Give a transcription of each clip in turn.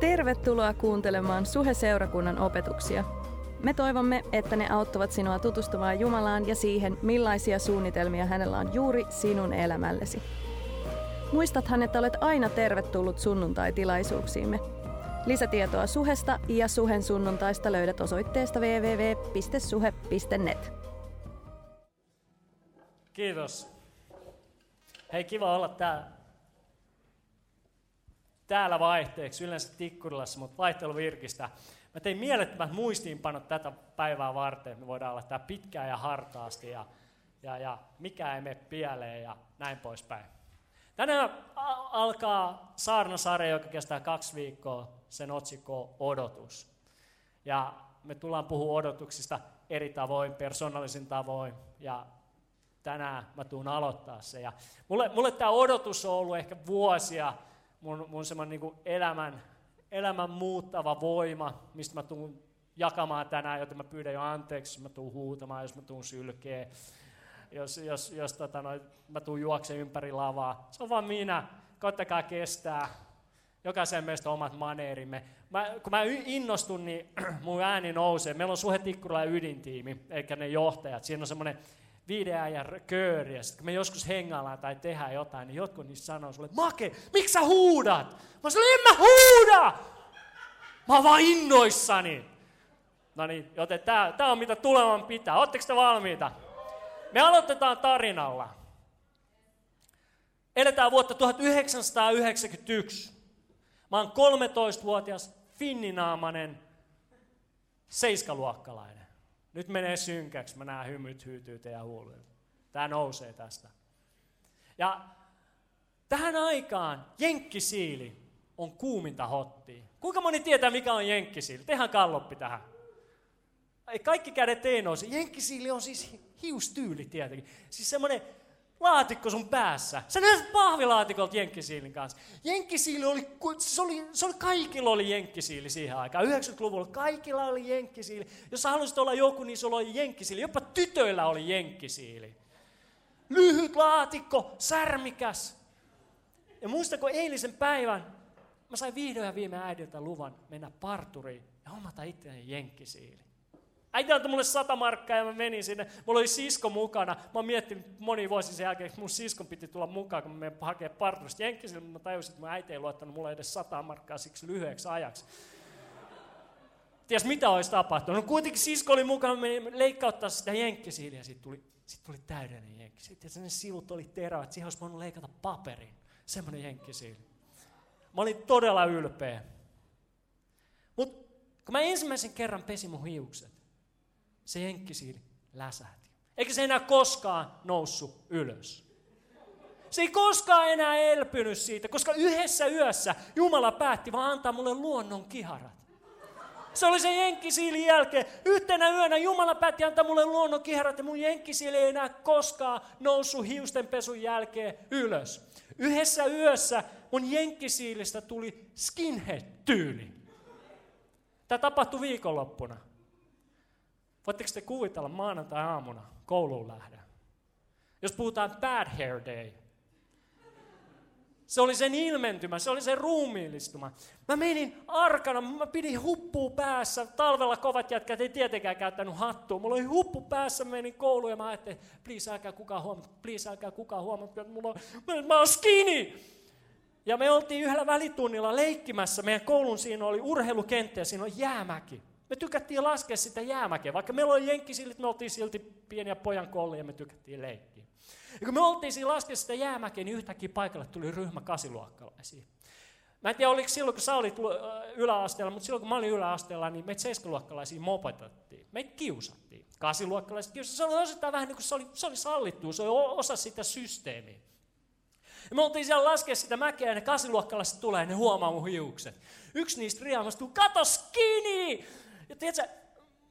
Tervetuloa kuuntelemaan Suhe-seurakunnan opetuksia. Me toivomme, että ne auttavat sinua tutustumaan Jumalaan ja siihen, millaisia suunnitelmia hänellä on juuri sinun elämällesi. Muistathan, että olet aina tervetullut sunnuntai-tilaisuuksiimme. Lisätietoa Suhesta ja Suhen sunnuntaista löydät osoitteesta www.suhe.net. Kiitos. Hei, kiva olla täällä täällä vaihteeksi, yleensä Tikkurilassa, mutta vaihteluvirkistä. Mä tein mielettömät muistiinpanot tätä päivää varten, me voidaan olla tää pitkään ja hartaasti ja, ja, ja mikä ei mene pieleen ja näin poispäin. Tänään alkaa saarnasarja, joka kestää kaksi viikkoa, sen otsikko Odotus. Ja me tullaan puhumaan odotuksista eri tavoin, persoonallisin tavoin, ja tänään mä tuun aloittaa se. Ja mulle, mulle tämä odotus on ollut ehkä vuosia, mun, mun semmoinen niin elämän, elämän muuttava voima, mistä mä tuun jakamaan tänään, joten mä pyydän jo anteeksi, jos mä tuun huutamaan, jos mä tuun sylkee, jos, jos, jos tota, no, mä tuun juokse ympäri lavaa. Se on vaan minä. Koittakaa kestää. Jokaisen meistä omat maneerimme. Mä, kun mä innostun, niin mun ääni nousee. Meillä on Suhe ydintiimi, eikä ne johtajat. Siinä on semmoinen viiden ajan kööri, ja sitten kun me joskus hengaillaan tai tehdään jotain, niin jotkut niistä sanoo sulle, Make, miksi sä huudat? Mä sanoin, en mä huuda! Mä oon vaan innoissani. No niin, joten tää, tää on mitä tulevan pitää. Oletteko te valmiita? Me aloitetaan tarinalla. Eletään vuotta 1991. Mä oon 13-vuotias finninaamanen seiskaluokkalainen. Nyt menee synkäksi, mä näen hymyt hyytyy teidän huulilta. Tämä nousee tästä. Ja tähän aikaan jenkkisiili on kuuminta hottia. Kuinka moni tietää, mikä on jenkkisiili? Tehän kalloppi tähän. Kaikki kädet ei nouse. Jenkkisiili on siis hiustyyli tietenkin. Siis semmoinen laatikko sun päässä. Sä näet pahvilaatikolta jenkkisiilin kanssa. Jenkkisiili oli, se oli, se oli, kaikilla oli jenkkisiili siihen aikaan. 90-luvulla kaikilla oli jenkkisiili. Jos sä haluaisit olla joku, niin sulla oli jenkkisiili. Jopa tytöillä oli jenkkisiili. Lyhyt laatikko, särmikäs. Ja muistako eilisen päivän, mä sain vihdoin ja viime äidiltä luvan mennä parturiin ja hommata itselleen jenkkisiili. Äiti antoi mulle sata markkaa ja mä menin sinne. Mulla oli sisko mukana. Mä oon miettinyt moni vuosi sen jälkeen, että mun siskon piti tulla mukaan, kun mä menen hakemaan partnerista jenkkisille. Mä tajusin, että mun äiti ei luottanut mulle edes sata markkaa siksi lyhyeksi ajaksi. Ties mitä olisi tapahtunut. No kuitenkin sisko oli mukana, mä menin leikkauttaa sitä jenkkisiiliä ja siitä tuli, siitä tuli täydellinen jenkkisiili. Ja ne silut oli terävät, siihen olisi voinut leikata paperin. Semmoinen jenkkisiili. Mä olin todella ylpeä. Mutta kun mä ensimmäisen kerran pesin mun hiukset, se jenkkisiili läsähti. Eikä se enää koskaan noussut ylös. Se ei koskaan enää elpynyt siitä, koska yhdessä yössä Jumala päätti vaan antaa mulle luonnon kiharat. Se oli se jenkkisiilin jälkeen. Yhtenä yönä Jumala päätti antaa mulle luonnon kiharat ja mun jenkkisiili ei enää koskaan noussut hiustenpesun jälkeen ylös. Yhdessä yössä mun jenkkisiilistä tuli skinhead-tyyli. Tämä tapahtui viikonloppuna. Voitteko te kuvitella maanantai-aamuna kouluun lähden? Jos puhutaan bad hair day. Se oli sen ilmentymä, se oli sen ruumiillistuma. Mä menin arkana, mä pidin huppu päässä. Talvella kovat jätkät ei tietenkään käyttänyt hattua. Mulla oli huppu päässä, mä menin kouluun ja mä ajattelin, please älkää kukaan huomata, please älkää kukaan huomata, että mulla on, mä oon skinny. Ja me oltiin yhdellä välitunnilla leikkimässä. Meidän koulun siinä oli urheilukenttä ja siinä on jäämäki. Me tykättiin laskea sitä jäämäkeä. Vaikka meillä oli jenkkisillit, me oltiin silti pieniä pojan kolli ja me tykättiin leikkiä. Ja kun me oltiin siinä laskea sitä jäämäkeä, niin yhtäkkiä paikalle tuli ryhmä kasiluokkalaisia. Mä en tiedä, oliko silloin, kun sä olit yläasteella, mutta silloin, kun mä olin yläasteella, niin meitä seiskaluokkalaisia mopetettiin. Meitä kiusattiin. Kasiluokkalaiset kiusattiin. Se oli osittain vähän niin kuin se oli, se oli sallittu, se oli osa sitä systeemiä. Ja me oltiin siellä laskea sitä mäkeä ja ne kasiluokkalaiset tulee ja ne huomaa mun hiukset. Yksi niistä riamastuu, kato skini! Ja tiedätkö,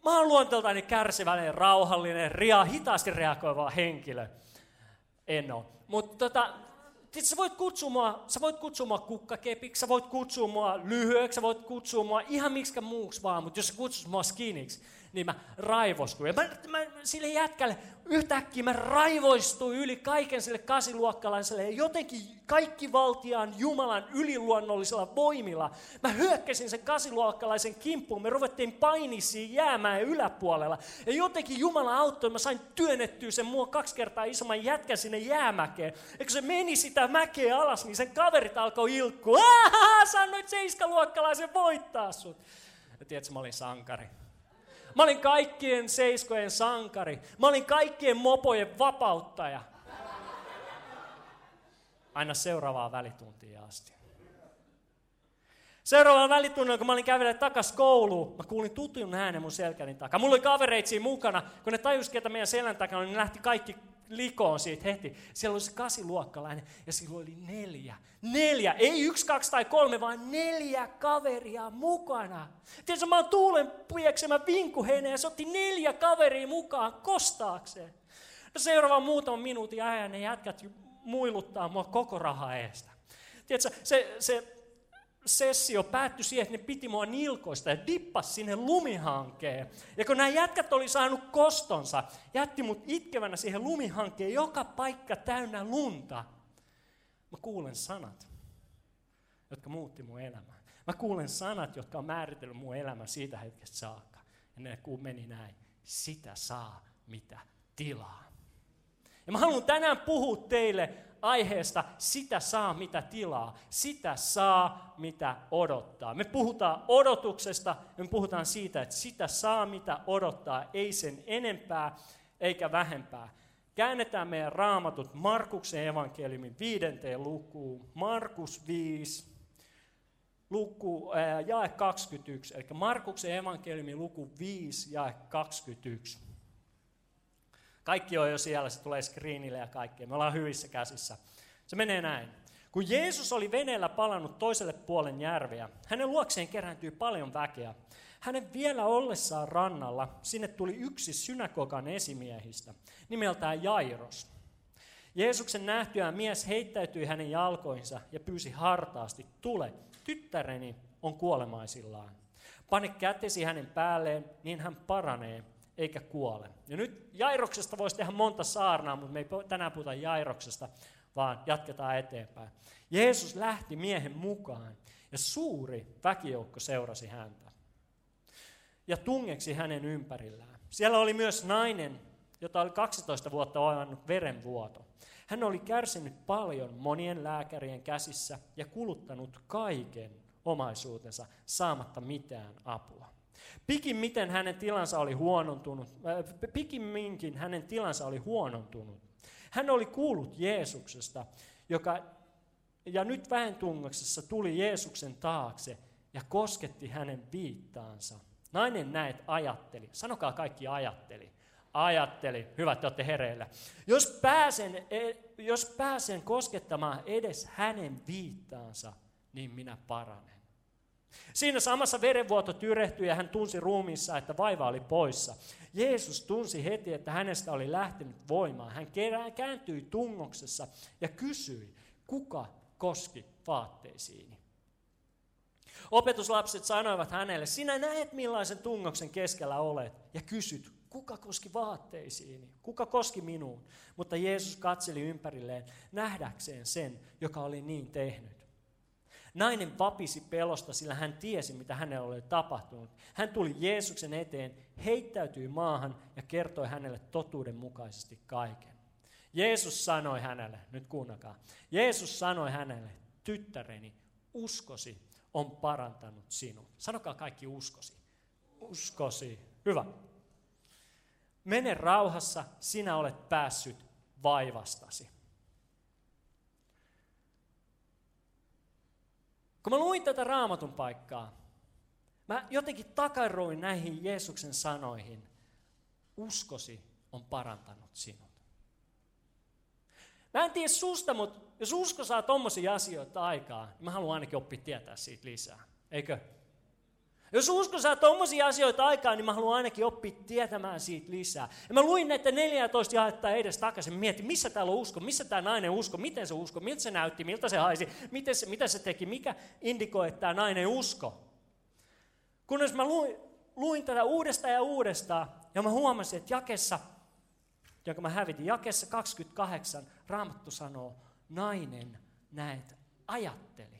mä oon luonteeltani kärsivällinen, rauhallinen, ria, hitaasti reagoiva henkilö. En oo. Mutta tota, sä voit kutsua mua, sä voit kutsua mua kukkakepiksi, sä voit kutsua mua lyhyeksi, sä voit kutsua mua ihan miksi muuksi vaan, mutta jos sä kutsut mua skiniksi, niin mä raivostuin. Ja mä, mä, sille jätkälle yhtäkkiä mä raivoistuin yli kaiken sille kasiluokkalaiselle ja jotenkin kaikki valtiaan Jumalan yliluonnollisilla voimilla. Mä hyökkäsin sen kasiluokkalaisen kimppuun, me ruvettiin painisiin jäämään yläpuolella. Ja jotenkin Jumala auttoi, mä sain työnnettyä sen mua kaksi kertaa isomman jätkän sinne jäämäkeen. Ja kun se meni sitä mäkeä alas, niin sen kaverit alkoi ilkkua. Sä annoit seiskaluokkalaisen voittaa sut. Ja tiedätkö, mä olin sankari. Mä olin kaikkien seiskojen sankari. Mä olin kaikkien mopojen vapauttaja. Aina seuraavaa välituntia asti. Seuraavalla välitunnilla, kun mä olin kävellyt takas kouluun, mä kuulin tutun äänen mun selkäni takaa. Mulla oli kavereitsi mukana, kun ne tajusivat, että meidän selän takana, niin ne lähti kaikki likoon siitä heti. Siellä oli se kasiluokkalainen ja sillä oli neljä. Neljä, ei yksi, kaksi tai kolme, vaan neljä kaveria mukana. Tiedätkö, mä oon tuulen pieksemä vinkuheinä ja se otti neljä kaveria mukaan kostaakseen. No seuraavan muutaman minuutin ajan ne jätkät muiluttaa mua koko rahaa eestä. Tiedätkö, se, se sessio päättyi siihen, että ne piti mua nilkoista ja dippas sinne lumihankeen. Ja kun nämä jätkät oli saanut kostonsa, jätti mut itkevänä siihen lumihankeen, joka paikka täynnä lunta. Mä kuulen sanat, jotka muutti mun elämää. Mä kuulen sanat, jotka on määritellyt mun elämän siitä hetkestä saakka. Ja ne meni näin. Sitä saa, mitä tilaa. Ja mä haluan tänään puhua teille aiheesta sitä saa mitä tilaa, sitä saa mitä odottaa. Me puhutaan odotuksesta, me puhutaan siitä, että sitä saa mitä odottaa, ei sen enempää eikä vähempää. Käännetään meidän raamatut Markuksen evankeliumin viidenteen lukuun, Markus 5, luku, ää, jae 21, eli Markuksen evankeliumin luku 5, jae 21. Kaikki on jo siellä, se tulee screenille ja kaikkea. Me ollaan hyvissä käsissä. Se menee näin. Kun Jeesus oli veneellä palannut toiselle puolen järveä, hänen luokseen kerääntyi paljon väkeä. Hänen vielä ollessaan rannalla sinne tuli yksi synagogan esimiehistä, nimeltään Jairos. Jeesuksen nähtyään mies heittäytyi hänen jalkoinsa ja pyysi hartaasti, tule, tyttäreni on kuolemaisillaan. Pane kätesi hänen päälleen, niin hän paranee eikä kuole. Ja nyt Jairoksesta voisi tehdä monta saarnaa, mutta me ei tänään puhuta Jairoksesta, vaan jatketaan eteenpäin. Jeesus lähti miehen mukaan ja suuri väkijoukko seurasi häntä ja tungeksi hänen ympärillään. Siellä oli myös nainen, jota oli 12 vuotta oivannut verenvuoto. Hän oli kärsinyt paljon monien lääkärien käsissä ja kuluttanut kaiken omaisuutensa saamatta mitään apua. Pikimmiten hänen tilansa oli huonontunut, äh, pikimminkin hänen tilansa oli huonontunut. Hän oli kuullut Jeesuksesta, joka, ja nyt väentungoksessa tuli Jeesuksen taakse ja kosketti hänen viittaansa. Nainen näet ajatteli, sanokaa kaikki ajatteli, ajatteli, hyvät te olette hereillä. Jos pääsen, e, jos pääsen koskettamaan edes hänen viittaansa, niin minä paranen. Siinä samassa verenvuoto tyrehtyi ja hän tunsi ruumiissa, että vaiva oli poissa. Jeesus tunsi heti, että hänestä oli lähtenyt voimaan. Hän kääntyi tungoksessa ja kysyi, kuka koski vaatteisiini. Opetuslapset sanoivat hänelle, sinä näet millaisen tungoksen keskellä olet ja kysyt, kuka koski vaatteisiini, kuka koski minuun. Mutta Jeesus katseli ympärilleen nähdäkseen sen, joka oli niin tehnyt. Nainen vapisi pelosta, sillä hän tiesi, mitä hänelle oli tapahtunut. Hän tuli Jeesuksen eteen, heittäytyi maahan ja kertoi hänelle totuuden mukaisesti kaiken. Jeesus sanoi hänelle, nyt kuunnakaa, Jeesus sanoi hänelle, tyttäreni, uskosi on parantanut sinut. Sanokaa kaikki uskosi. Uskosi. Hyvä. Mene rauhassa, sinä olet päässyt vaivastasi. Kun mä luin tätä raamatun paikkaa, mä jotenkin takaroin näihin Jeesuksen sanoihin. Uskosi on parantanut sinut. Mä en tiedä susta, mutta jos usko saa tommosia asioita aikaa, niin mä haluan ainakin oppia tietää siitä lisää. Eikö? Jos usko saa tommosia asioita aikaan, niin mä haluan ainakin oppia tietämään siitä lisää. Ja mä luin näitä 14 jaetta edes takaisin, mietin, missä täällä on usko, missä tämä nainen usko, miten se usko, miltä se näytti, miltä se haisi, miten se, mitä se teki, mikä indikoi, että tämä nainen usko. Kunnes mä luin, luin tätä uudestaan ja uudestaan, ja mä huomasin, että jakessa, jonka mä hävitin, jakessa 28, Raamattu sanoo, nainen näet ajatteli.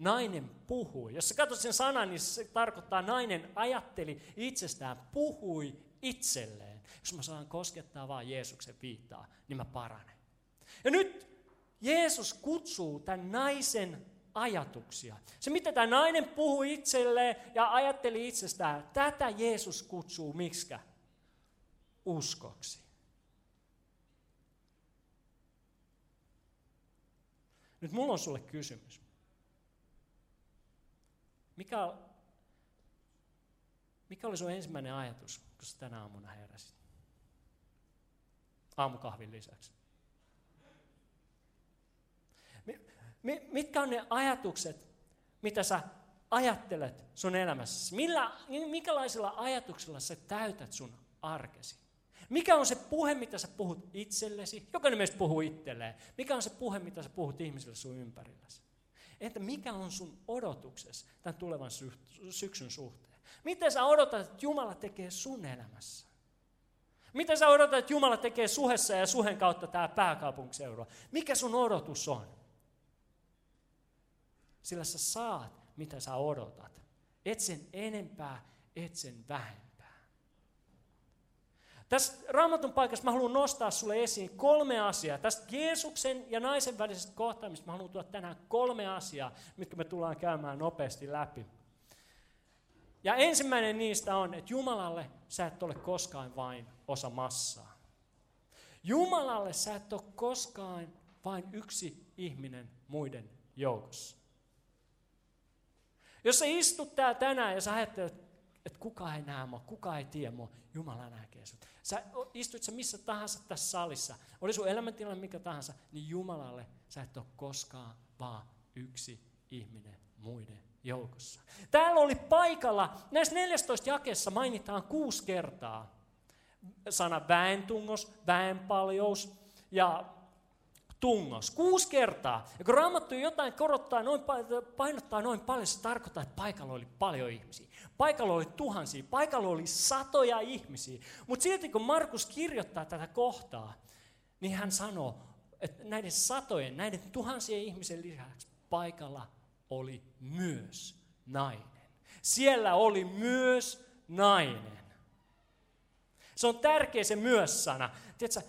Nainen puhui. Jos sä katsot sen sanan, niin se tarkoittaa nainen ajatteli itsestään, puhui itselleen. Jos mä saan koskettaa vaan Jeesuksen viittaa, niin mä paranen. Ja nyt Jeesus kutsuu tämän naisen ajatuksia. Se, mitä tämä nainen puhui itselleen ja ajatteli itsestään, tätä Jeesus kutsuu miksikä? Uskoksi. Nyt mulla on sulle kysymys. Mikä, mikä oli sun ensimmäinen ajatus, kun sä tänä aamuna heräsit? Aamukahvin lisäksi. Mitkä on ne ajatukset, mitä sä ajattelet sun elämässä? Millä, mikälaisilla ajatuksilla sä täytät sun arkesi? Mikä on se puhe, mitä sä puhut itsellesi? Jokainen meistä puhuu itselleen. Mikä on se puhe, mitä sä puhut ihmisille sun ympärilläsi? Entä mikä on sun odotuksesi tämän tulevan syksyn suhteen? Miten sä odotat, että Jumala tekee sun elämässä? Mitä sä odotat, että Jumala tekee suhessa ja suhen kautta tämä pääkaupunkiseudua? Mikä sun odotus on? Sillä sä saat, mitä sä odotat. Et sen enempää, et sen vähempää. Tässä raamatun paikassa mä haluan nostaa sulle esiin kolme asiaa. Tästä Jeesuksen ja naisen välisestä kohtaamista mä haluan tuoda tänään kolme asiaa, mitkä me tullaan käymään nopeasti läpi. Ja ensimmäinen niistä on, että Jumalalle sä et ole koskaan vain osa massaa. Jumalalle sä et ole koskaan vain yksi ihminen muiden joukossa. Jos sä istut täällä tänään ja sä ajattelet, että kuka ei näe mua, kuka ei tiedä mua, Jumala näkee sut. Sä istut sä missä tahansa tässä salissa, oli sun elämäntilanne mikä tahansa, niin Jumalalle sä et ole koskaan vaan yksi ihminen muiden joukossa. Täällä oli paikalla, näissä 14 jakessa mainitaan kuusi kertaa sana väentungos, väenpaljous ja tungos. Kuusi kertaa. Ja kun raamattu jotain korottaa, noin, painottaa noin paljon, se tarkoittaa, että paikalla oli paljon ihmisiä. Paikalla oli tuhansia, paikalla oli satoja ihmisiä. Mutta silti kun Markus kirjoittaa tätä kohtaa, niin hän sanoo, että näiden satojen, näiden tuhansien ihmisen lisäksi paikalla oli myös nainen. Siellä oli myös nainen. Se on tärkeä se myös-sana. Tiedätkö,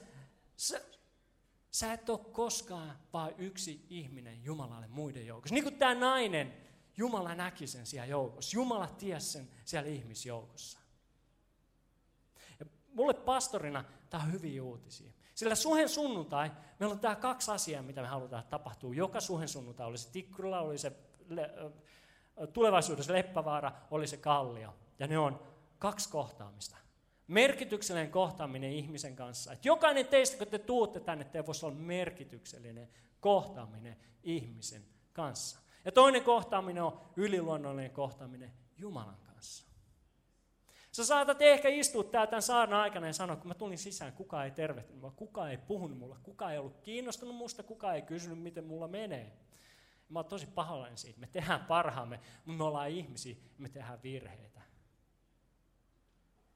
Sä et ole koskaan vaan yksi ihminen Jumalalle muiden joukossa. Niin kuin tämä nainen, Jumala näki sen siellä joukossa. Jumala tiesi sen siellä ihmisjoukossa. Ja mulle pastorina tämä on hyviä uutisia. Sillä suhen sunnuntai, meillä on tämä kaksi asiaa, mitä me halutaan, että tapahtuu. Joka suhen sunnuntai, oli se Tikkurila, oli se le, tulevaisuudessa Leppävaara, oli se Kallio. Ja ne on kaksi kohtaamista merkityksellinen kohtaaminen ihmisen kanssa. Että jokainen teistä, kun te tuutte tänne, te voisi olla merkityksellinen kohtaaminen ihmisen kanssa. Ja toinen kohtaaminen on yliluonnollinen kohtaaminen Jumalan kanssa. Sä saatat ehkä istua täällä tämän saarnan aikana ja sanoa, kun mä tulin sisään, kukaan ei tervehtinyt mua, kukaan ei puhunut mulle, kukaan ei ollut kiinnostunut musta, kukaan ei kysynyt, miten mulla menee. Mä oon tosi pahoillani siitä. Me tehdään parhaamme, mutta me ollaan ihmisiä me tehdään virheitä.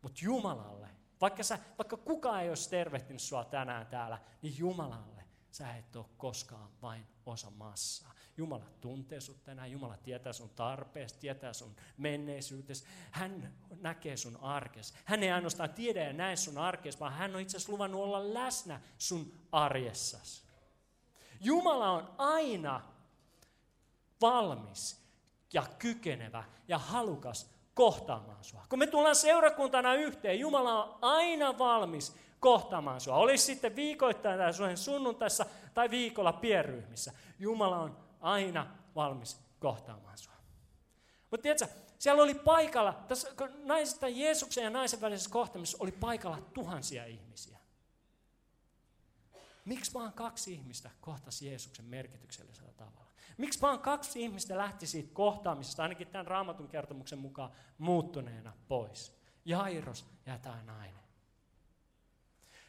Mutta Jumalalle, vaikka, sä, vaikka kukaan ei olisi tervehtinyt sua tänään täällä, niin Jumalalle sä et ole koskaan vain osa massaa. Jumala tuntee sut tänään, Jumala tietää sun tarpeesta, tietää sun menneisyytes. Hän näkee sun arkes. Hän ei ainoastaan tiedä ja näe sun arkes, vaan hän on itse asiassa luvannut olla läsnä sun arjessasi. Jumala on aina valmis ja kykenevä ja halukas kohtaamaan sua. Kun me tullaan seurakuntana yhteen, Jumala on aina valmis kohtaamaan sua. Olisi sitten viikoittain tai sunnuntaissa tai viikolla pienryhmissä. Jumala on aina valmis kohtaamaan sua. Mutta tiedätkö, siellä oli paikalla, tässä naisesta Jeesuksen ja naisen välisessä kohtaamisessa oli paikalla tuhansia ihmisiä. Miksi vaan kaksi ihmistä kohtasi Jeesuksen merkityksellisellä tavalla? Miksi vaan kaksi ihmistä lähti siitä kohtaamisesta, ainakin tämän raamatun kertomuksen mukaan, muuttuneena pois? Jairos ja tämä nainen.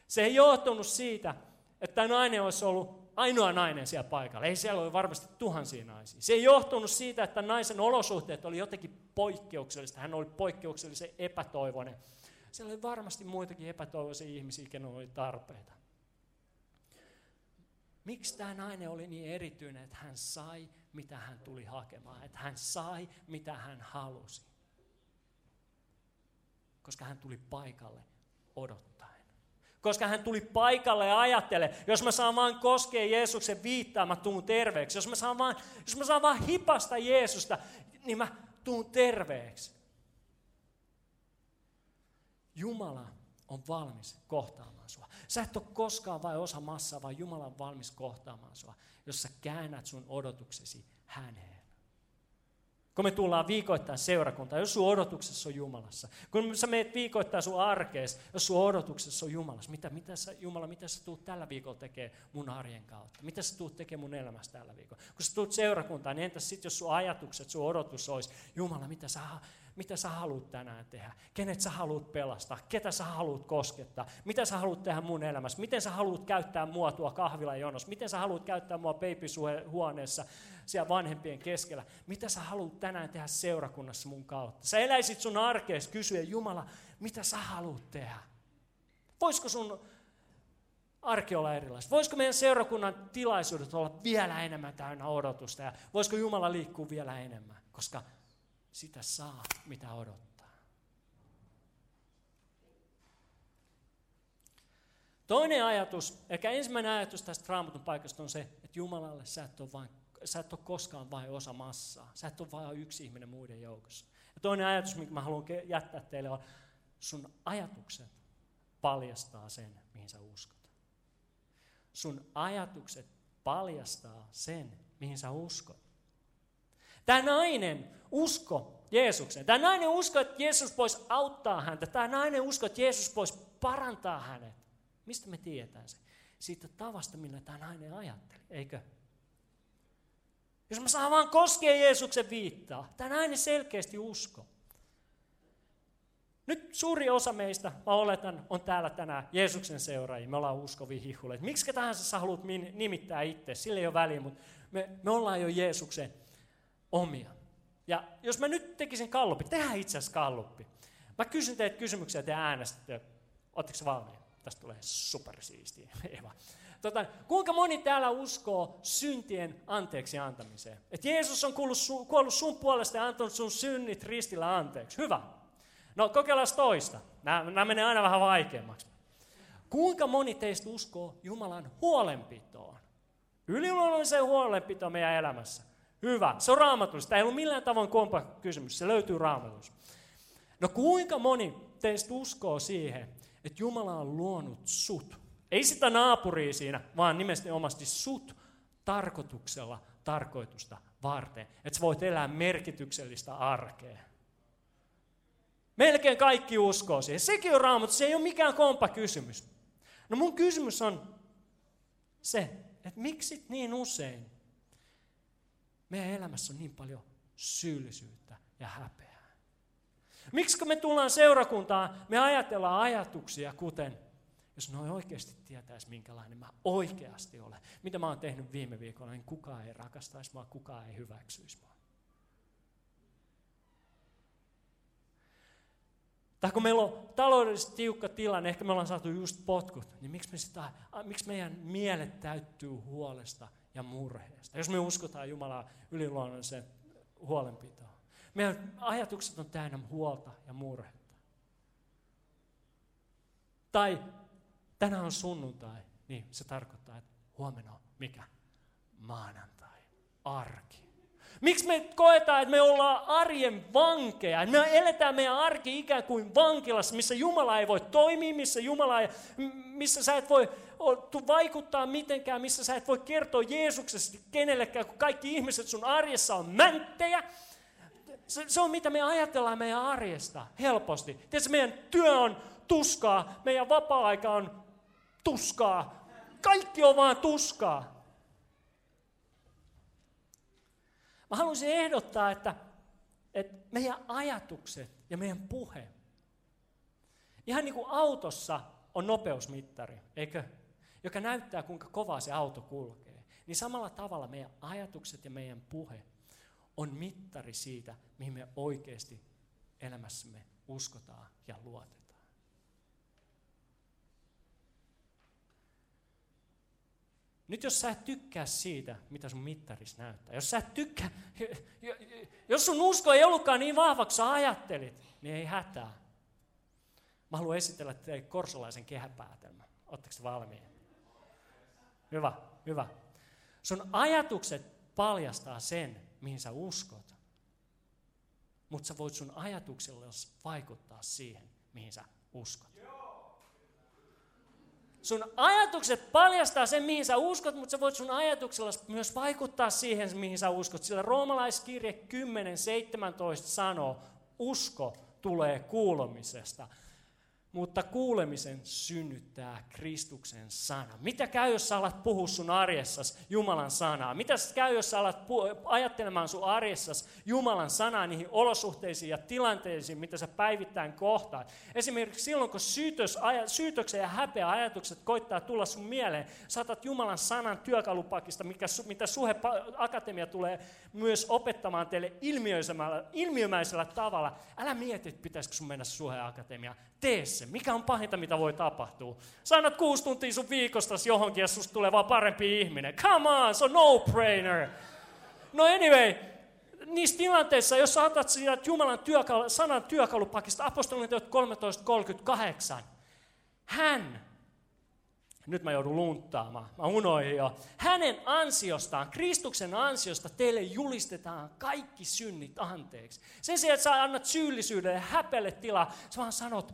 Se ei johtunut siitä, että tämä nainen olisi ollut ainoa nainen siellä paikalla. Ei siellä ole varmasti tuhansia naisia. Se ei johtunut siitä, että naisen olosuhteet oli jotenkin poikkeuksellista. Hän oli poikkeuksellisen epätoivoinen. Siellä oli varmasti muitakin epätoivoisia ihmisiä, kenellä oli tarpeita. Miksi tämä nainen oli niin erityinen, että hän sai, mitä hän tuli hakemaan, että hän sai, mitä hän halusi? Koska hän tuli paikalle odottaen. Koska hän tuli paikalle ja ajattele, jos mä saan vaan koskea Jeesuksen viittaa, mä tuun terveeksi. Jos mä saan vaan, jos mä saan vaan hipasta Jeesusta, niin mä tuun terveeksi. Jumala on valmis kohtaamaan sua. Sä et ole koskaan vain osa massaa, vaan Jumala on valmis kohtaamaan sua, jos sä käännät sun odotuksesi häneen. Kun me tullaan viikoittain seurakuntaan, jos sun odotuksessa on Jumalassa. Kun sä meet viikoittain sun arkees, jos sun odotuksessa on Jumalassa. Mitä, mitä sä, Jumala, mitä sä tuut tällä viikolla tekee mun arjen kautta? Mitä sä tuut tekemään mun elämässä tällä viikolla? Kun sä tuut seurakuntaan, niin entäs sitten, jos sun ajatukset, sun odotus olisi, Jumala, mitä sä mitä sä haluat tänään tehdä, kenet sä haluat pelastaa, ketä sä haluat koskettaa, mitä sä haluat tehdä mun elämässä, miten sä haluat käyttää mua tuo kahvila jonossa, miten sä haluat käyttää mua huoneessa siellä vanhempien keskellä, mitä sä haluat tänään tehdä seurakunnassa mun kautta. Sä eläisit sun arkeessa kysyä, Jumala, mitä sä haluat tehdä? Voisiko sun arki olla erilaista? Voisiko meidän seurakunnan tilaisuudet olla vielä enemmän täynnä odotusta ja voisiko Jumala liikkua vielä enemmän? Koska sitä saa, mitä odottaa. Toinen ajatus, ehkä ensimmäinen ajatus tästä raamatun paikasta on se, että Jumalalle sä et ole, vain, sä et ole koskaan vain osa massaa. Sä et ole vain yksi ihminen muiden joukossa. Ja toinen ajatus, minkä mä haluan jättää teille on, sun ajatukset paljastaa sen, mihin sä uskot. Sun ajatukset paljastaa sen, mihin sä uskot. Tämä nainen usko Jeesukseen. Tämä nainen usko, että Jeesus voisi auttaa häntä. Tämä nainen usko, että Jeesus voisi parantaa hänet. Mistä me tiedetään se? Siitä tavasta, millä tämä nainen ajatteli, eikö? Jos mä saan vaan koskea Jeesuksen viittaa, tämä nainen selkeästi usko. Nyt suuri osa meistä, mä oletan, on täällä tänään Jeesuksen seuraajia. Me ollaan uskovia hihuleita. Miksi tahansa sä haluat nimittää itse, sillä ei ole väliä, mutta me, me ollaan jo Jeesuksen omia. Ja jos mä nyt tekisin kalluppi, tehdään itse asiassa kalluppi. Mä kysyn teitä kysymyksiä te äänestätte. Oletteko valmiin? Tästä tulee supersiistiä. Eva. Tota, kuinka moni täällä uskoo syntien anteeksi antamiseen? Että Jeesus on kuollut, sun, kuollut sun puolesta ja antanut sun synnit ristillä anteeksi. Hyvä. No kokeillaan toista. Nämä menee aina vähän vaikeammaksi. Kuinka moni teistä uskoo Jumalan huolenpitoon? Yliluonnolliseen huolenpitoon meidän elämässä. Hyvä. Se on raamatullista. Tämä ei ollut millään tavoin kompa kysymys. Se löytyy raamatusta. No kuinka moni teistä uskoo siihen, että Jumala on luonut sut? Ei sitä naapuria siinä, vaan nimenomaisesti sut tarkoituksella tarkoitusta varten. Että sä voit elää merkityksellistä arkea. Melkein kaikki uskoo siihen. Sekin on raamattu, se ei ole mikään kompa kysymys. No mun kysymys on se, että miksi niin usein meidän elämässä on niin paljon syyllisyyttä ja häpeää. Miksi me tullaan seurakuntaan, me ajatellaan ajatuksia kuten, jos noin oikeasti tietäisi, minkälainen mä oikeasti olen. Mitä mä oon tehnyt viime viikolla, niin kukaan ei rakastaisi mua, kukaan ei hyväksyisi mua. Tai kun meillä on taloudellisesti tiukka tilanne, ehkä me ollaan saatu just potkut, niin miksi, me sitä, miksi meidän mielet täyttyy huolesta ja murheesta. Jos me uskotaan Jumalaa yliluonnollisen huolenpitoon. Meidän ajatukset on täynnä huolta ja murhetta. Tai tänään on sunnuntai, niin se tarkoittaa, että huomenna on mikä? Maanantai, arki. Miksi me koetaan, että me ollaan arjen vankeja? Me eletään meidän arki ikään kuin vankilassa, missä Jumala ei voi toimia, missä, Jumala ei, missä sä et voi vaikuttaa mitenkään, missä sä et voi kertoa Jeesuksesta kenellekään, kun kaikki ihmiset sun arjessa on mänttejä. Se, se on mitä me ajatellaan meidän arjesta helposti. Tiedätkö, meidän työ on tuskaa, meidän vapaa-aika on tuskaa. Kaikki on vaan tuskaa. Mä haluaisin ehdottaa, että, että meidän ajatukset ja meidän puhe, ihan niin kuin autossa on nopeusmittari, eikö? Joka näyttää, kuinka kovaa se auto kulkee. niin samalla tavalla meidän ajatukset ja meidän puhe on mittari siitä, mihin me oikeasti elämässämme uskotaan ja luotetaan. Nyt jos sä et tykkää siitä, mitä sun mittaris näyttää, jos sä et tykkää, jos sun usko ei ollutkaan niin vahva kuin sä ajattelit, niin ei hätää. Mä haluan esitellä teille korsolaisen kehäpäätelmän. Oletteko valmiin? Hyvä, hyvä. Sun ajatukset paljastaa sen, mihin sä uskot. Mutta sä voit sun ajatuksella vaikuttaa siihen, mihin sä uskot. Sun ajatukset paljastaa sen, mihin sä uskot, mutta sä voit sun ajatuksella myös vaikuttaa siihen, mihin sä uskot. Sillä roomalaiskirje 10.17 sanoo, usko tulee kuulemisesta mutta kuulemisen synnyttää Kristuksen sana. Mitä käy, jos sä alat puhua sun arjessas Jumalan sanaa? Mitä käy, jos sä alat pu- ajattelemaan sun arjessas Jumalan sanaa niihin olosuhteisiin ja tilanteisiin, mitä sä päivittäin kohtaat? Esimerkiksi silloin, kun syytös, syytöksen ja häpeä ajatukset koittaa tulla sun mieleen, saatat Jumalan sanan työkalupakista, mikä, mitä Suhe Akatemia tulee myös opettamaan teille ilmiömäisellä tavalla. Älä mieti, että pitäisikö sun mennä Suhe Akatemia. Tee se. Mikä on pahinta, mitä voi tapahtua? Sä annat kuusi tuntia sun viikosta johonkin ja susta tulee vaan parempi ihminen. Come on, se on no-brainer. No anyway, niissä tilanteissa, jos sä otat siitä Jumalan työkalu, sanan työkalupakista, apostolien teot 13.38, hän nyt mä joudun lunttaamaan, mä unoin jo. Hänen ansiostaan, Kristuksen ansiosta teille julistetaan kaikki synnit anteeksi. Sen sijaan, että sä annat syyllisyydelle ja häpelle tilaa, sä vaan sanot,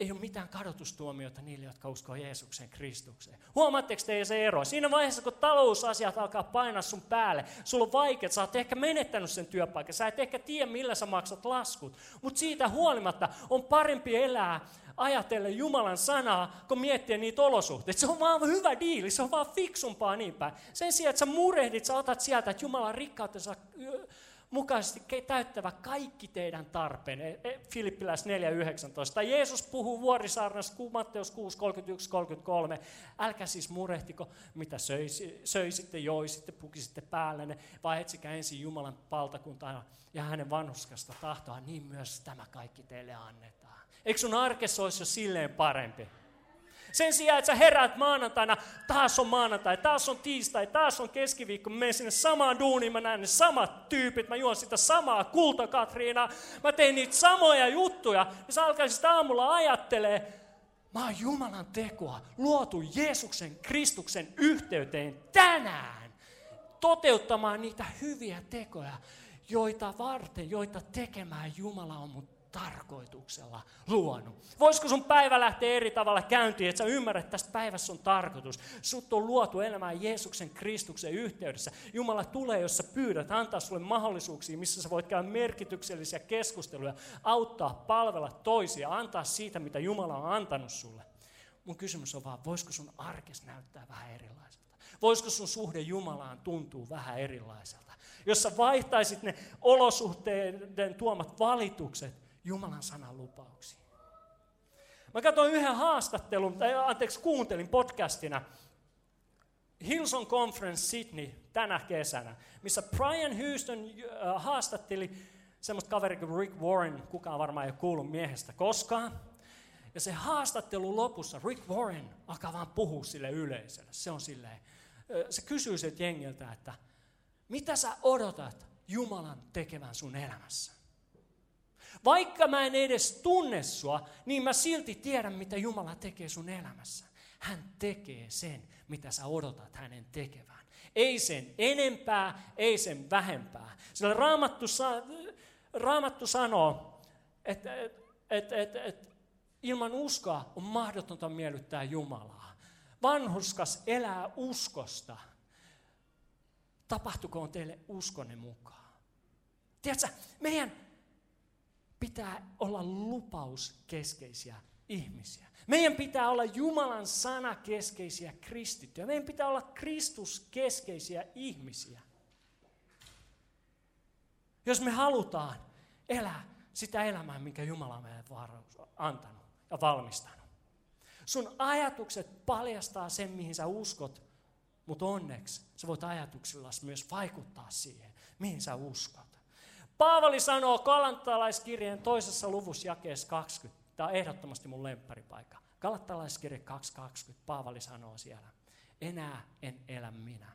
ei ole mitään kadotustuomiota niille, jotka uskoo Jeesuksen Kristukseen. Huomaatteko te se ero? Siinä vaiheessa, kun talousasiat alkaa painaa sun päälle, sulla on vaikea, sä oot ehkä menettänyt sen työpaikan, sä et ehkä tiedä, millä sä maksat laskut, mutta siitä huolimatta on parempi elää ajatellen Jumalan sanaa, kun miettiä niitä olosuhteita. Se on vaan hyvä diili, se on vaan fiksumpaa niin päin. Sen sijaan, että sä murehdit, sä otat sieltä, että Jumalan rikkautensa mukaisesti täyttävä kaikki teidän tarpeen. E, e, Filippiläis 4.19. Jeesus puhuu vuorisaarnassa Matteus 6.31-33. Älkää siis murehtiko, mitä söisi, söisitte, joisitte, pukisitte päällenne, vaan etsikää ensin Jumalan paltakuntaa ja hänen vanhuskasta tahtoa, niin myös tämä kaikki teille annetaan. Eikö sun arkessa olisi jo silleen parempi? Sen sijaan, että sä heräät maanantaina, taas on maanantai, taas on tiistai, taas on keskiviikko, mä menen sinne samaan duuniin, mä näen ne samat tyypit, mä juon sitä samaa kultakatriina, mä teen niitä samoja juttuja, ja sä alkaisit aamulla ajattelee, mä oon Jumalan tekoa luotu Jeesuksen Kristuksen yhteyteen tänään toteuttamaan niitä hyviä tekoja, joita varten, joita tekemään Jumala on mut tarkoituksella luonut. Voisiko sun päivä lähteä eri tavalla käyntiin, että sä ymmärrät, että tästä päivässä on tarkoitus. Sut on luotu elämään Jeesuksen Kristuksen yhteydessä. Jumala tulee, jos sä pyydät, antaa sulle mahdollisuuksia, missä sä voit käydä merkityksellisiä keskusteluja, auttaa, palvella toisia, antaa siitä, mitä Jumala on antanut sulle. Mun kysymys on vaan, voisiko sun arkes näyttää vähän erilaiselta? Voisiko sun suhde Jumalaan tuntuu vähän erilaiselta? Jos sä vaihtaisit ne olosuhteiden tuomat valitukset Jumalan sanan lupauksiin. Mä katsoin yhden haastattelun, tai anteeksi kuuntelin podcastina, Hillsong Conference Sydney tänä kesänä, missä Brian Houston äh, haastatteli semmoista kaveria kuin Rick Warren, kukaan varmaan ei ole kuullut miehestä koskaan. Ja se haastattelu lopussa Rick Warren alkaa vaan puhua sille yleisölle. Se on silleen, se kysyy sieltä jengiltä, että mitä sä odotat Jumalan tekevän sun elämässä? Vaikka mä en edes tunne sua, niin mä silti tiedän, mitä Jumala tekee sun elämässä. Hän tekee sen, mitä sä odotat hänen tekevän. Ei sen enempää, ei sen vähempää. Sillä Raamattu, Raamattu sanoo, että et, et, et, et, ilman uskoa on mahdotonta miellyttää Jumalaa. Vanhuskas elää uskosta. Tapahtukoon teille uskonne mukaan. Tiedätkö, meidän pitää olla lupauskeskeisiä ihmisiä. Meidän pitää olla Jumalan sana keskeisiä kristittyjä. Meidän pitää olla Kristuskeskeisiä ihmisiä. Jos me halutaan elää sitä elämää, minkä Jumala on meille antanut ja valmistanut. Sun ajatukset paljastaa sen, mihin sä uskot Mutta onneksi sä voit ajatuksillasi myös vaikuttaa siihen, mihin sä uskot. Paavali sanoo kalantalaiskirjeen toisessa luvussa jakeessa 20. Tämä on ehdottomasti mun lempparipaikka. Kalattalaiskirje 2.20. Paavali sanoo siellä. Enää en elä minä,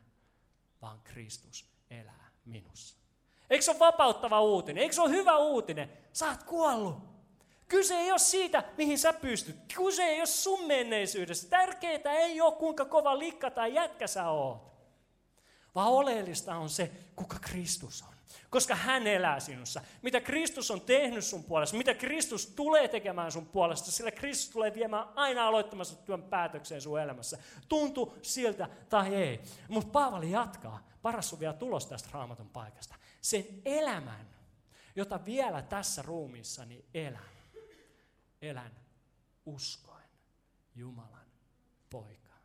vaan Kristus elää minussa. Eikö se ole vapauttava uutinen? Eikö se ole hyvä uutinen? Sä oot kuollut. Kyse ei ole siitä, mihin sä pystyt. Kyse ei ole sun menneisyydestä. Tärkeää ei ole, kuinka kova likka tai jätkä sä oot. Vaan oleellista on se, kuka Kristus on. Koska hän elää sinussa. Mitä Kristus on tehnyt sun puolesta, mitä Kristus tulee tekemään sun puolesta, sillä Kristus tulee viemään aina aloittamassa työn päätökseen sun elämässä. Tuntu siltä tai ei. Mutta Paavali jatkaa. Paras on vielä tulos tästä raamatun paikasta. Sen elämän, jota vielä tässä ruumiissani elän elän uskoen Jumalan poikaa.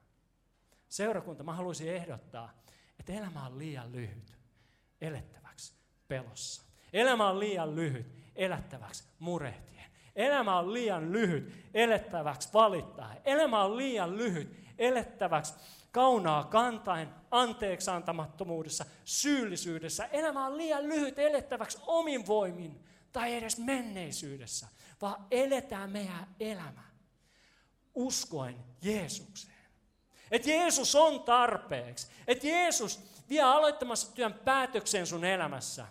Seurakunta, mä haluaisin ehdottaa, että elämä on liian lyhyt elettäväksi pelossa. Elämä on liian lyhyt elättäväksi murehtien. Elämä on liian lyhyt elettäväksi valittaa. Elämä on liian lyhyt elettäväksi kaunaa kantain, anteeksi antamattomuudessa, syyllisyydessä. Elämä on liian lyhyt elettäväksi omin voimin tai edes menneisyydessä vaan eletään meidän elämä uskoen Jeesukseen. Että Jeesus on tarpeeksi. Että Jeesus vie aloittamassa työn päätöksen sun elämässä.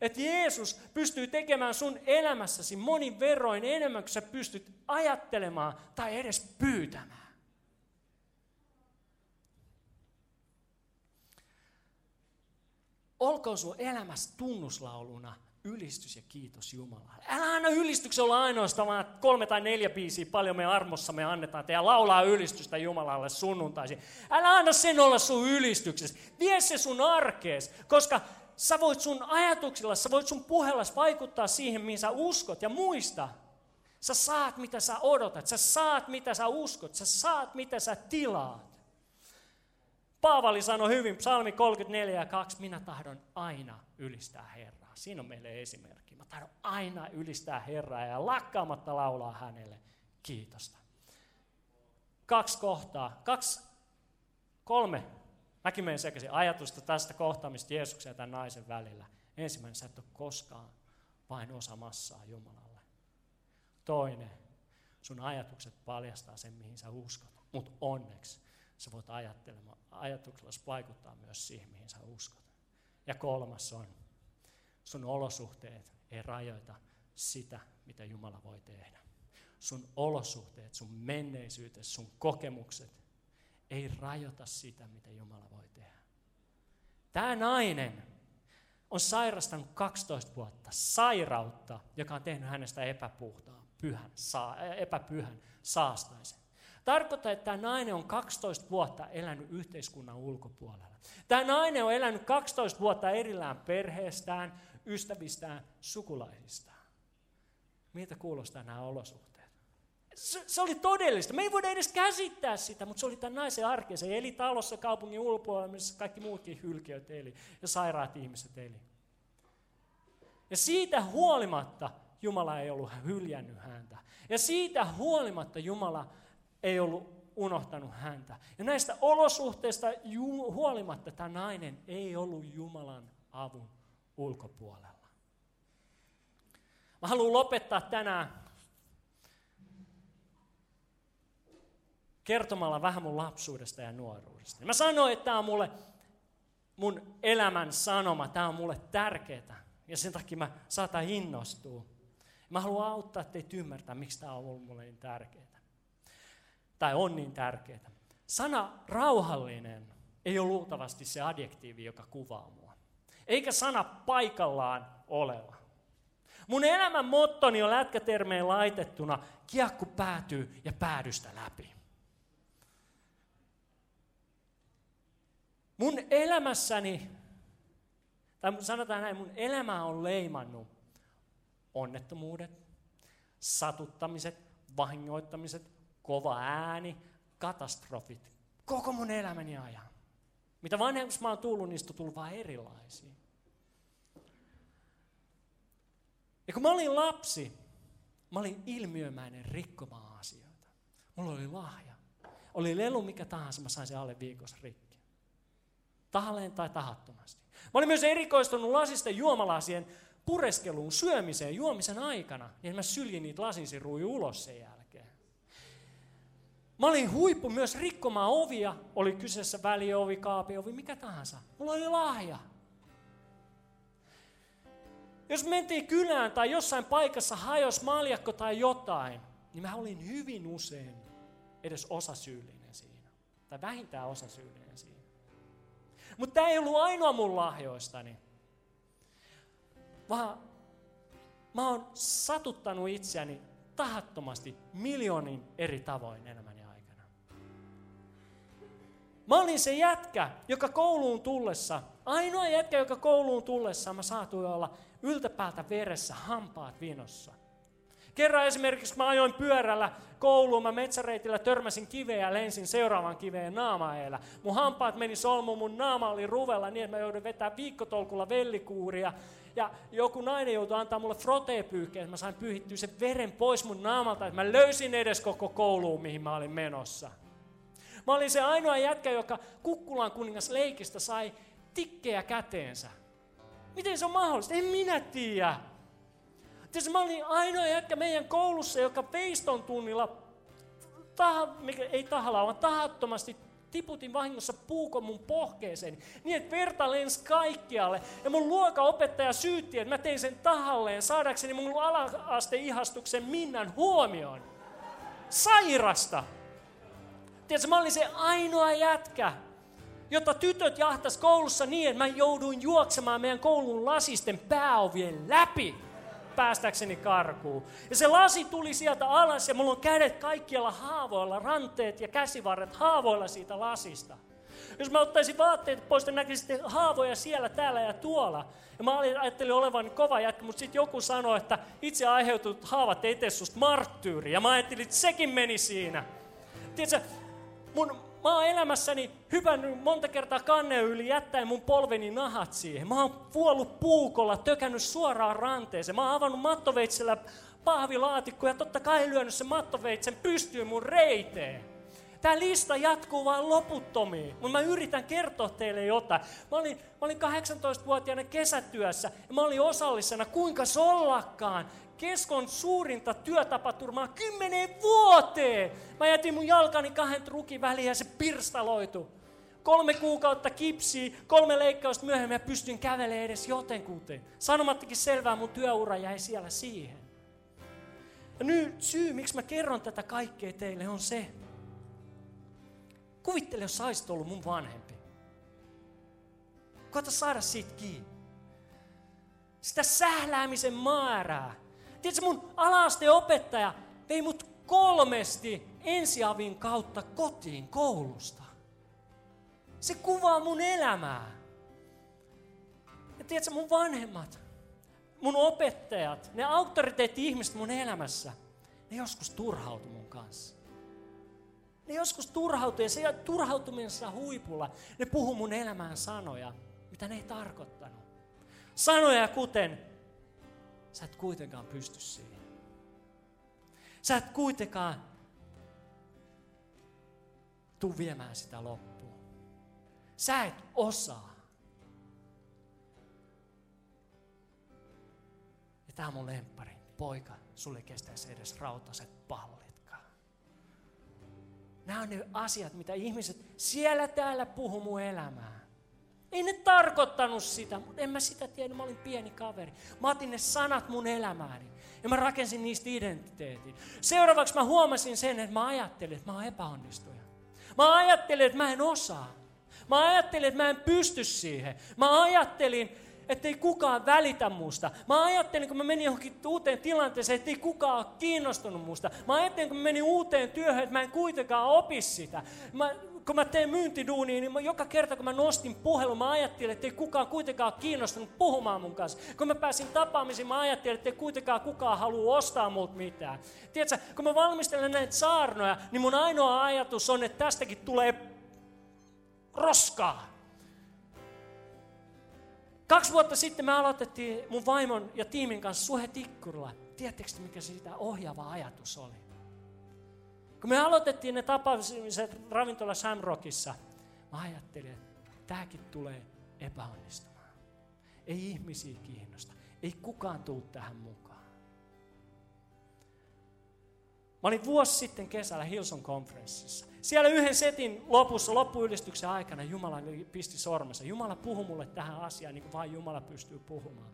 Että Jeesus pystyy tekemään sun elämässäsi monin verroin enemmän kuin sä pystyt ajattelemaan tai edes pyytämään. Olkoon sun elämässä tunnuslauluna ylistys ja kiitos Jumalalle. Älä anna ylistyksen olla ainoastaan vaan kolme tai neljä biisiä, paljon me armossa me annetaan ja laulaa ylistystä Jumalalle sunnuntaisin. Älä anna sen olla sun ylistyksessä. Vie se sun arkees, koska sä voit sun ajatuksilla, sä voit sun puhellas vaikuttaa siihen, mihin sä uskot ja muista. Sä saat mitä sä odotat, sä saat mitä sä uskot, sä saat mitä sä tilaat. Paavali sanoi hyvin, psalmi 34 ja 2, minä tahdon aina ylistää Herraa. Siinä on meille esimerkki. Mä tahdon aina ylistää Herraa ja lakkaamatta laulaa hänelle kiitosta. Kaksi kohtaa, kaksi, kolme, mäkin menen sekaisin, ajatusta tästä kohtaamista Jeesuksen ja tämän naisen välillä. Ensimmäinen, sä et ole koskaan vain osa massaa Jumalalle. Toinen, sun ajatukset paljastaa sen, mihin sä uskot. Mutta onneksi sä voit ajatuksella vaikuttaa myös siihen, mihin sä uskot. Ja kolmas on, sun olosuhteet ei rajoita sitä, mitä Jumala voi tehdä. Sun olosuhteet, sun menneisyytes, sun kokemukset ei rajoita sitä, mitä Jumala voi tehdä. Tämä nainen on sairastanut 12 vuotta sairautta, joka on tehnyt hänestä epäpuhtaan, pyhän, saa, epäpyhän, saastaisen. Tarkoittaa, että tämä nainen on 12 vuotta elänyt yhteiskunnan ulkopuolella. Tämä nainen on elänyt 12 vuotta erillään perheestään, ystävistään, sukulaisistaan. Miltä kuulostaa nämä olosuhteet? Se, se oli todellista. Me ei voida edes käsittää sitä, mutta se oli tämän naisen arkea. Se eli talossa kaupungin ulkopuolella, missä kaikki muutkin hylkiöt eli ja sairaat ihmiset eli. Ja siitä huolimatta Jumala ei ollut hyljännyt häntä. Ja siitä huolimatta Jumala ei ollut unohtanut häntä. Ja näistä olosuhteista huolimatta tämä nainen ei ollut Jumalan avun ulkopuolella. Mä haluan lopettaa tänään kertomalla vähän mun lapsuudesta ja nuoruudesta. Mä sanoin, että tämä on mulle mun elämän sanoma, tämä on mulle tärkeää. Ja sen takia mä saatan innostua. Mä haluan auttaa teitä ymmärtää, miksi tämä on ollut mulle niin tärkeää. Tai on niin tärkeää. Sana rauhallinen ei ole luultavasti se adjektiivi, joka kuvaa mua eikä sana paikallaan oleva. Mun elämän mottoni on lätkätermeen laitettuna, kiekku päätyy ja päädystä läpi. Mun elämässäni, tai sanotaan näin, mun elämä on leimannut onnettomuudet, satuttamiset, vahingoittamiset, kova ääni, katastrofit, koko mun elämäni ajan. Mitä vanhemmaksi mä oon tullut, niistä on tullut vaan erilaisia. Ja kun mä olin lapsi, mä olin ilmiömäinen rikkomaan asioita. Mulla oli lahja. Oli lelu mikä tahansa, mä sain sen alle viikossa rikki. Tahalleen tai tahattomasti. Mä olin myös erikoistunut lasisten juomalasien pureskeluun, syömiseen, juomisen aikana, niin mä syljin niitä lasinsiruja ulos sen jälkeen. Mä olin huippu myös rikkomaan ovia, oli kyseessä väliovi, kaapiovi, mikä tahansa. Mulla oli lahja. Jos mentiin kylään tai jossain paikassa hajos maljakko tai jotain, niin mä olin hyvin usein edes osasyyllinen siinä. Tai vähintään osasyyllinen. Mutta tämä ei ollut ainoa mun lahjoistani. Vaan mä oon satuttanut itseäni tahattomasti miljoonin eri tavoin elämäni aikana. Mä olin se jätkä, joka kouluun tullessa, ainoa jätkä, joka kouluun tullessa mä saatuin olla yltäpäältä veressä, hampaat vinossa. Kerran esimerkiksi, mä ajoin pyörällä kouluun, mä metsäreitillä törmäsin kiveen ja lensin seuraavan kiveen naamaeellä. Mun hampaat meni solmuun, mun naama oli ruvella niin, että mä joudun vetämään viikkotolkulla vellikuuria. Ja joku nainen joutui antaa mulle frotepyyhkeen, että mä sain pyyhittyä sen veren pois mun naamalta, että mä löysin edes koko kouluun, mihin mä olin menossa. Mä olin se ainoa jätkä, joka Kukkulan kuningas leikistä sai tikkejä käteensä. Miten se on mahdollista? En minä tiedä. Tietysti mä olin ainoa jätkä meidän koulussa, joka veiston tunnilla, taha, ei tahalla, vaan tahattomasti tiputin vahingossa puukon mun pohkeeseen, niin että verta lensi kaikkialle. Ja mun luokaopettaja syytti, että mä tein sen tahalleen saadakseni mun ala-asteihastuksen Minnan huomioon. Sairasta! Tiedätkö, mä olin se ainoa jätkä, jota tytöt jahtas koulussa niin, että mä jouduin juoksemaan meidän koulun lasisten pääovien läpi päästäkseni karkuun. Ja se lasi tuli sieltä alas ja mulla on kädet kaikkialla haavoilla, ranteet ja käsivarret haavoilla siitä lasista. Jos mä ottaisin vaatteet pois, niin näkisin haavoja siellä, täällä ja tuolla. Ja mä ajattelin olevan kova jätkä, mutta sitten joku sanoi, että itse aiheutut haavat ei tee susta marttyyri. Ja mä ajattelin, että sekin meni siinä. Tiedätkö, mun, Mä oon elämässäni hypännyt monta kertaa kannen yli jättäen mun polveni nahat siihen. Mä oon puollut puukolla, tökännyt suoraan ranteeseen. Mä oon avannut mattoveitsellä pahvilaatikko ja totta kai lyönyt sen mattoveitsen pystyyn mun reiteen. Tämä lista jatkuu vaan loputtomiin, mutta mä yritän kertoa teille jotain. Mä olin, mä olin 18-vuotiaana kesätyössä ja mä olin osallisena, kuinka sollakkaan keskon suurinta työtapaturmaa kymmeneen vuoteen. Mä jätin mun jalkani kahden trukin väliin ja se pirstaloitu. Kolme kuukautta kipsiä, kolme leikkausta myöhemmin ja pystyn kävelemään edes jotenkuten. Sanomattakin selvää, mun työura jäi siellä siihen. Ja nyt syy, miksi mä kerron tätä kaikkea teille, on se. Kuvittele, jos sä olisit ollut mun vanhempi. Koita saada siitä kiinni. Sitä sähläämisen määrää, Tiedätkö, mun opettaja vei mut kolmesti ensiavin kautta kotiin koulusta. Se kuvaa mun elämää. Ja tiedätkö, mun vanhemmat, mun opettajat, ne auktoriteetti-ihmiset mun elämässä, ne joskus turhautu mun kanssa. Ne joskus turhautuu ja se turhautumisessa huipulla ne puhuu mun elämään sanoja, mitä ne ei tarkoittanut. Sanoja kuten, Sä et kuitenkaan pysty siihen. Sä et kuitenkaan tuu viemään sitä loppuun. Sä et osaa. Ja tää on mun lemppari. Poika, sulle kestäisi edes rautaset pallitkaan. Nämä on ne asiat, mitä ihmiset siellä täällä puhuu mun elämään. Ei ne tarkoittanut sitä, mutta en mä sitä tiedä, mä olin pieni kaveri. Mä otin ne sanat mun elämääni ja mä rakensin niistä identiteetin. Seuraavaksi mä huomasin sen, että mä ajattelin, että mä oon epäonnistuja. Mä ajattelin, että mä en osaa. Mä ajattelin, että mä en pysty siihen. Mä ajattelin, että ei kukaan välitä musta. Mä ajattelin, kun mä menin johonkin uuteen tilanteeseen, että ei kukaan ole kiinnostunut musta. Mä ajattelin, kun mä menin uuteen työhön, että mä en kuitenkaan opi sitä. Mä kun mä teen myyntiduunia, niin joka kerta kun mä nostin puhelun, mä ajattelin, että ei kukaan kuitenkaan kiinnostunut puhumaan mun kanssa. Kun mä pääsin tapaamisiin, mä ajattelin, että ei kuitenkaan kukaan halua ostaa multa mitään. Tiedätkö, kun mä valmistelen näitä saarnoja, niin mun ainoa ajatus on, että tästäkin tulee roskaa. Kaksi vuotta sitten me aloitettiin mun vaimon ja tiimin kanssa Suhe Tikkurilla. Tiedättekö mikä siitä ohjaava ajatus oli? Kun me aloitettiin ne tapaamiset ravintola Shamrockissa, mä ajattelin, että tämäkin tulee epäonnistumaan. Ei ihmisiä kiinnosta. Ei kukaan tuu tähän mukaan. Mä olin vuosi sitten kesällä Hilson konferenssissa. Siellä yhden setin lopussa, loppuylistyksen aikana, Jumala pisti sormensa. Jumala puhui mulle tähän asiaan, niin kuin vain Jumala pystyy puhumaan.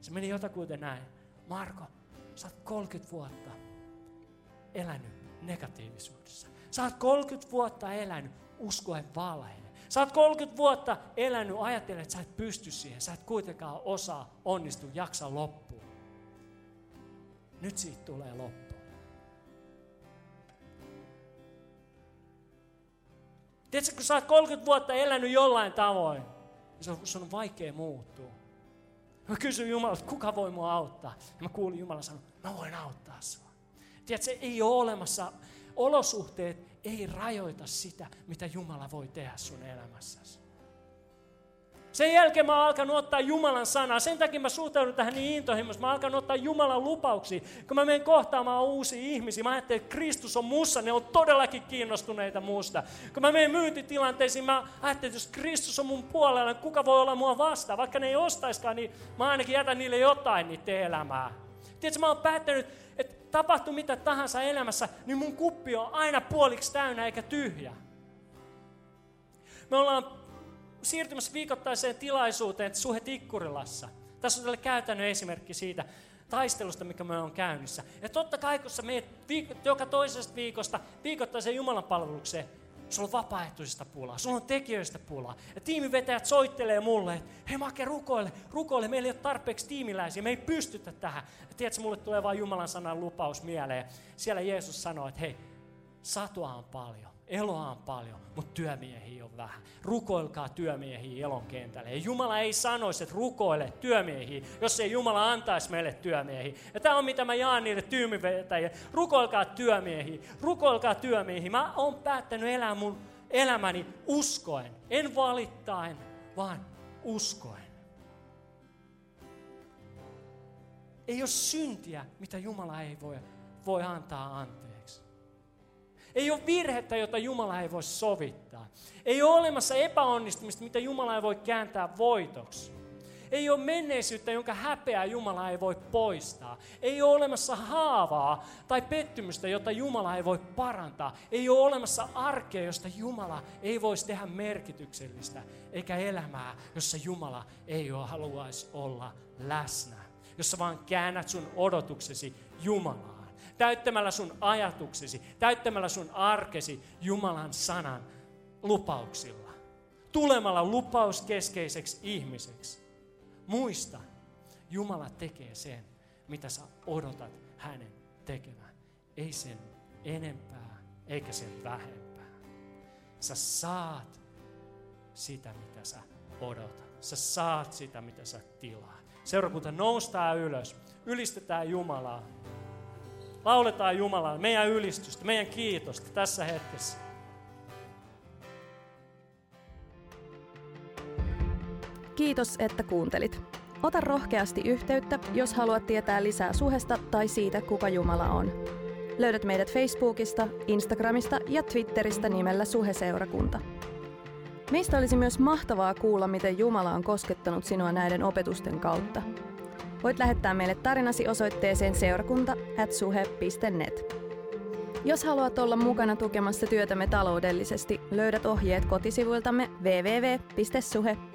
Se meni jotakuiten näin. Marko, sä oot 30 vuotta elänyt negatiivisuudessa. Sä oot 30 vuotta elänyt uskoen valheen. Sä oot 30 vuotta elänyt ajatellen, että sä et pysty siihen. Sä et kuitenkaan osaa, onnistu, jaksa loppuun. Nyt siitä tulee loppu. Tiedätkö, kun sä oot 30 vuotta elänyt jollain tavoin, niin sun on vaikea muuttua. Mä kysyin Jumalalta, kuka voi mua auttaa? Ja mä kuulin Jumalan sanoa, mä voin auttaa sua. Tiedätkö, ei ole olemassa, olosuhteet ei rajoita sitä, mitä Jumala voi tehdä sun elämässäsi. Sen jälkeen mä oon alkanut ottaa Jumalan sanaa. Sen takia mä suhtaudun tähän niin intohimoisesti. Mä oon alkanut ottaa Jumalan lupauksia. Kun mä menen kohtaamaan uusia ihmisiä, mä ajattelen, että Kristus on mussa. Ne on todellakin kiinnostuneita muusta. Kun mä menen myyntitilanteisiin, mä ajattelen, että jos Kristus on mun puolella, niin kuka voi olla mua vastaan? Vaikka ne ei ostaiskaan, niin mä ainakin jätän niille jotain niiden elämää. Tiedätkö, mä oon päättänyt, että tapahtuu mitä tahansa elämässä, niin mun kuppi on aina puoliksi täynnä eikä tyhjä. Me ollaan siirtymässä viikoittaiseen tilaisuuteen Suhe Tikkurilassa. Tässä on tälle käytännön esimerkki siitä taistelusta, mikä me on käynnissä. Ja totta kai, kun sä meet viik- joka toisesta viikosta viikoittaiseen Jumalan palvelukseen, sulla on vapaaehtoisista pulaa, sulla on tekijöistä pulaa. Ja tiimivetäjät soittelee mulle, että hei Make, rukoile, rukoile, meillä ei ole tarpeeksi tiimiläisiä, me ei pystytä tähän. Ja tiedätkö, mulle tulee vain Jumalan sanan lupaus mieleen. Siellä Jeesus sanoo, että hei, satoa on paljon Eloa on paljon, mutta työmiehiä on vähän. Rukoilkaa työmiehiä elon kentälle. Ja Jumala ei sanoisi, että rukoile työmiehiä, jos ei Jumala antaisi meille työmiehiä. Ja tämä on mitä mä jaan niille tyymivetäjille. Rukoilkaa työmiehiä, rukoilkaa työmiehiä. Mä oon päättänyt elää mun elämäni uskoen. En valittain, vaan uskoen. Ei ole syntiä, mitä Jumala ei voi, voi antaa anteeksi. Ei ole virhettä, jota Jumala ei voi sovittaa. Ei ole olemassa epäonnistumista, mitä Jumala ei voi kääntää voitoksi. Ei ole menneisyyttä, jonka häpeää Jumala ei voi poistaa. Ei ole olemassa haavaa tai pettymystä, jota Jumala ei voi parantaa. Ei ole olemassa arkea, josta Jumala ei voisi tehdä merkityksellistä, eikä elämää, jossa Jumala ei ole, haluaisi olla läsnä. Jossa vaan käännät sun odotuksesi Jumalaan täyttämällä sun ajatuksesi, täyttämällä sun arkesi Jumalan sanan lupauksilla. Tulemalla lupauskeskeiseksi ihmiseksi. Muista, Jumala tekee sen, mitä sä odotat hänen tekemään. Ei sen enempää, eikä sen vähempää. Sä saat sitä, mitä sä odotat. Sä saat sitä, mitä sä tilaa. Seurakunta noustaa ylös. Ylistetään Jumalaa. Lauletaan Jumalaa meidän ylistystä, meidän kiitosta tässä hetkessä. Kiitos, että kuuntelit. Ota rohkeasti yhteyttä, jos haluat tietää lisää suhesta tai siitä, kuka Jumala on. Löydät meidät Facebookista, Instagramista ja Twitteristä nimellä Suheseurakunta. Meistä olisi myös mahtavaa kuulla, miten Jumala on koskettanut sinua näiden opetusten kautta. Voit lähettää meille tarinasi osoitteeseen seurakunta.suhe.net. Jos haluat olla mukana tukemassa työtämme taloudellisesti, löydät ohjeet kotisivuiltamme www.suhe.net.